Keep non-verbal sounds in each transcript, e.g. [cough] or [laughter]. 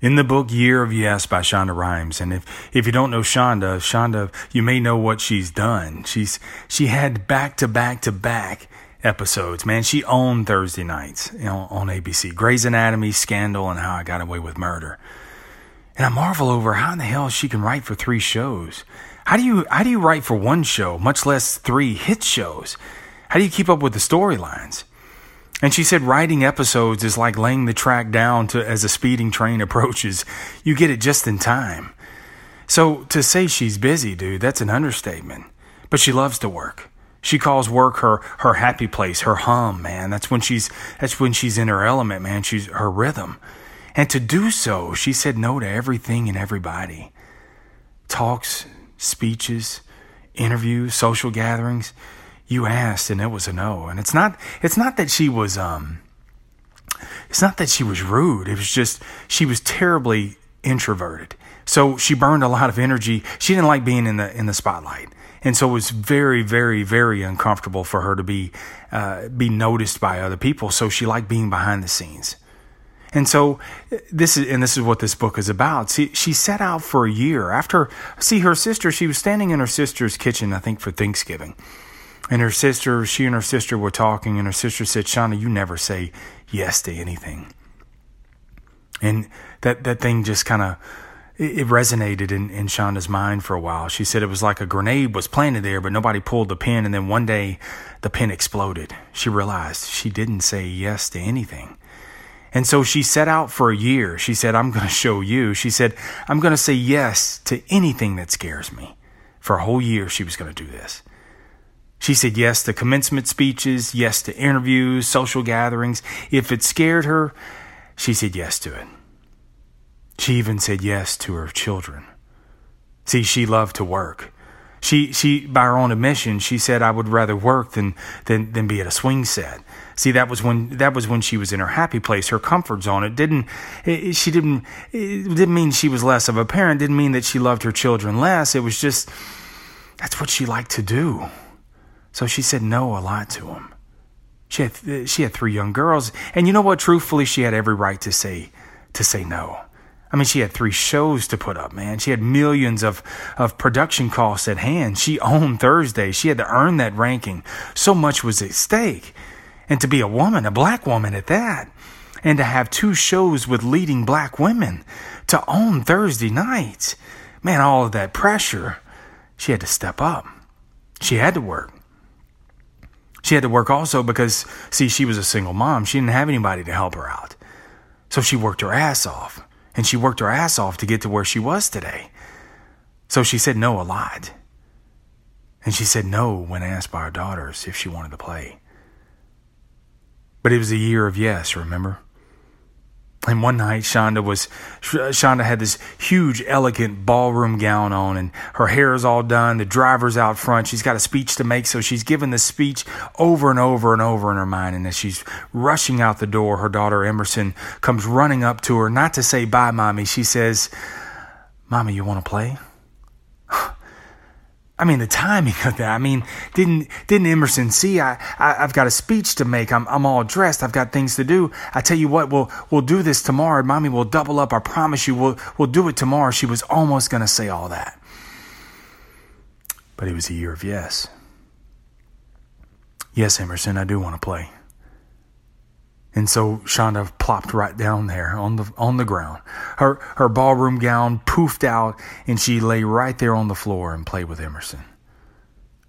in the book Year of Yes by Shonda Rhimes. And if, if you don't know Shonda, Shonda, you may know what she's done. She's, she had back to back to back episodes. Man, she owned Thursday nights you know, on ABC. Grey's Anatomy, Scandal, and How I Got Away with Murder. And I marvel over how in the hell she can write for three shows. How do you how do you write for one show, much less three hit shows? How do you keep up with the storylines? And she said writing episodes is like laying the track down to as a speeding train [laughs] approaches. You get it just in time. So to say she's busy, dude, that's an understatement. But she loves to work. She calls work her her happy place, her hum, man. That's when she's that's when she's in her element, man. She's her rhythm. And to do so, she said no to everything and everybody. Talks, speeches, interviews, social gatherings you asked and it was a no. And it's not it's not that she was um it's not that she was rude. It was just she was terribly introverted. So she burned a lot of energy. She didn't like being in the in the spotlight. And so it was very, very, very uncomfortable for her to be uh, be noticed by other people. So she liked being behind the scenes. And so this is and this is what this book is about. See, she set out for a year after see her sister. She was standing in her sister's kitchen, I think, for Thanksgiving, and her sister, she and her sister were talking, and her sister said, Shonda, you never say yes to anything. And that, that thing just kind of, it, resonated in, in Shonda's mind for a while. She said it was like a grenade was planted there, but nobody pulled the pin. And then one day the pin exploded. She realized she didn't say yes to anything. And so she set out for a year. She said, I'm going to show you. She said, I'm going to say yes to anything that scares me. For a whole year, she was going to do this. She said yes to commencement speeches, yes to interviews, social gatherings. If it scared her, she said yes to it. She even said yes to her children. See, she loved to work. She, she, by her own admission, she said, "I would rather work than, than, than be at a swing set." See, that was when that was when she was in her happy place, her comfort zone. It didn't, it, she didn't, it didn't mean she was less of a parent. Didn't mean that she loved her children less. It was just that's what she liked to do. So she said no a lot to him. She had, she had three young girls, and you know what? Truthfully, she had every right to say to say no. I mean, she had three shows to put up, man. She had millions of, of production costs at hand. She owned Thursday. She had to earn that ranking. So much was at stake. And to be a woman, a black woman at that, and to have two shows with leading black women, to own Thursday nights, man, all of that pressure, she had to step up. She had to work. She had to work also because, see, she was a single mom. She didn't have anybody to help her out. So she worked her ass off. And she worked her ass off to get to where she was today. So she said no a lot. And she said no when asked by her daughters if she wanted to play. But it was a year of yes, remember? And one night, Shonda was, Shonda had this huge, elegant ballroom gown on, and her hair is all done. The driver's out front. She's got a speech to make, so she's giving the speech over and over and over in her mind. And as she's rushing out the door, her daughter Emerson comes running up to her, not to say bye, mommy. She says, Mommy, you want to play? I mean, the timing of that. I mean, didn't didn't Emerson see? I, I have got a speech to make. I'm I'm all dressed. I've got things to do. I tell you what, we'll we'll do this tomorrow. Mommy, we'll double up. I promise you, we'll we'll do it tomorrow. She was almost gonna say all that, but it was a year of yes. Yes, Emerson, I do want to play. And so Shonda plopped right down there on the on the ground. Her her ballroom gown poofed out, and she lay right there on the floor and played with Emerson.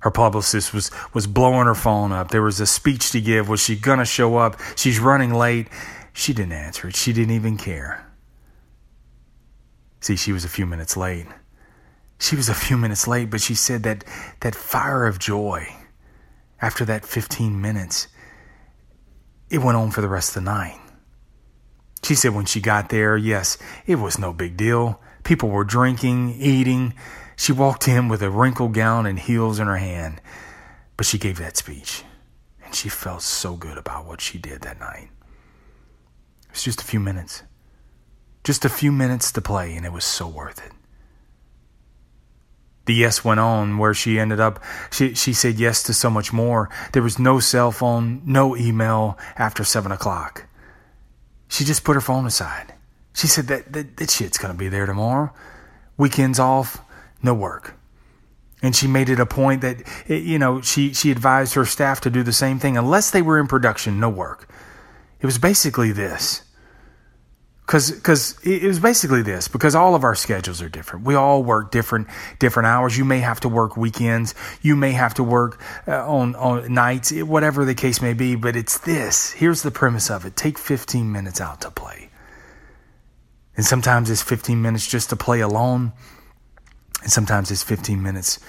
Her publicist was was blowing her phone up. There was a speech to give. Was she gonna show up? She's running late. She didn't answer it. She didn't even care. See, she was a few minutes late. She was a few minutes late, but she said that that fire of joy after that 15 minutes it went on for the rest of the night. She said when she got there, yes, it was no big deal. People were drinking, eating. She walked in with a wrinkled gown and heels in her hand. But she gave that speech, and she felt so good about what she did that night. It was just a few minutes. Just a few minutes to play, and it was so worth it. The yes went on where she ended up. She, she said yes to so much more. There was no cell phone, no email after seven o'clock. She just put her phone aside. She said that, that, that shit's going to be there tomorrow. Weekends off, no work. And she made it a point that, eh, you know, she, she advised her staff to do the same thing. Unless they were in production, no work. It was basically this. Cause, cause it was basically this, because all of our schedules are different. We all work different, different hours. You may have to work weekends. You may have to work uh, on, on nights, whatever the case may be, but it's this. Here's the premise of it. Take 15 minutes out to play. And sometimes it's 15 minutes just to play alone. And sometimes it's 15 minutes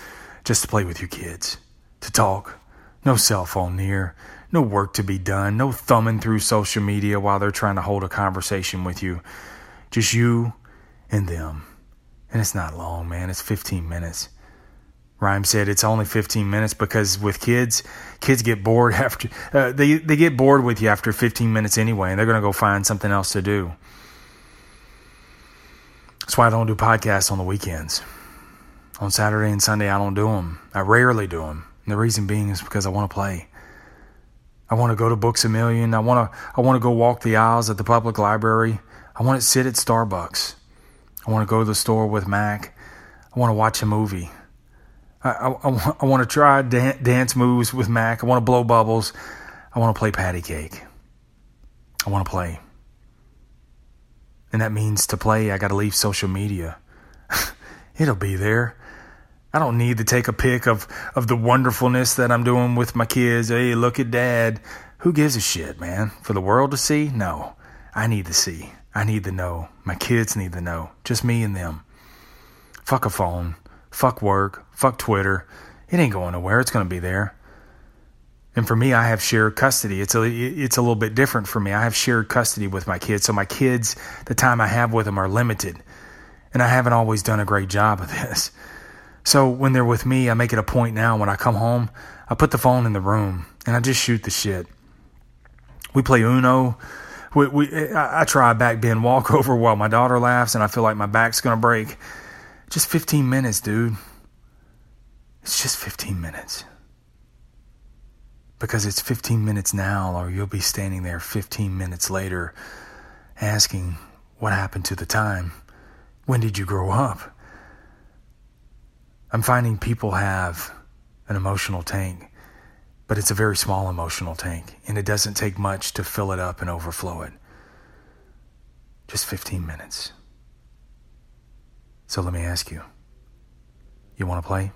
just to play with your kids, to talk. No cell phone near, no work to be done, no thumbing through social media while they're trying to hold a conversation with you. Just you and them. And it's not long, man. It's 15 minutes. Rhyme said it's only 15 minutes because with kids, kids get bored [laughs] after uh, they they get bored with you after 15 minutes anyway, and they're gonna go find something else to do. That's why I don't do podcasts on the weekends. On Saturday and Sunday, I don't do them. I rarely do them. And the reason being is because I want to play. I want to go to Books a Million. I want to I want to go walk the aisles at the public library. I want to sit at Starbucks. I want to go to the store with Mac. I want to watch a movie. I, I, I, I want to try dan- dance moves with Mac. I want to blow bubbles. I want to play patty cake. I want to play. And that means to play, I got to leave social media. It'll be there. I don't need to take a pic of, of the wonderfulness that I'm doing with my kids. Hey, look at dad. Who gives a shit, man? For the world to see? No. I need to see. I need to know. My kids need to know. Just me and them. Fuck a phone. Fuck work. Fuck Twitter. It ain't going nowhere. It's going to be there. And for me, I have shared custody. It's a it's a little bit different for me. I have shared custody with my kids, so my kids, the time I have with them are limited, and I haven't always done a great job of this. So when they're with me, I make it a point now when I come home, I put the phone in the room and I just shoot the shit. We play Uno. We, we, I, I try a back bend [laughs] walkover while my daughter laughs and I feel like my back's going to break. Just 15 minutes, dude. It's just 15 minutes. Because it's 15 minutes now, or you'll be standing there 15 minutes later asking, What happened to the time? When did you grow up? I'm finding people have an emotional tank, but it's a very small emotional tank, and it doesn't take much to fill it up and overflow it. Just 15 minutes. So let me ask you you want to play?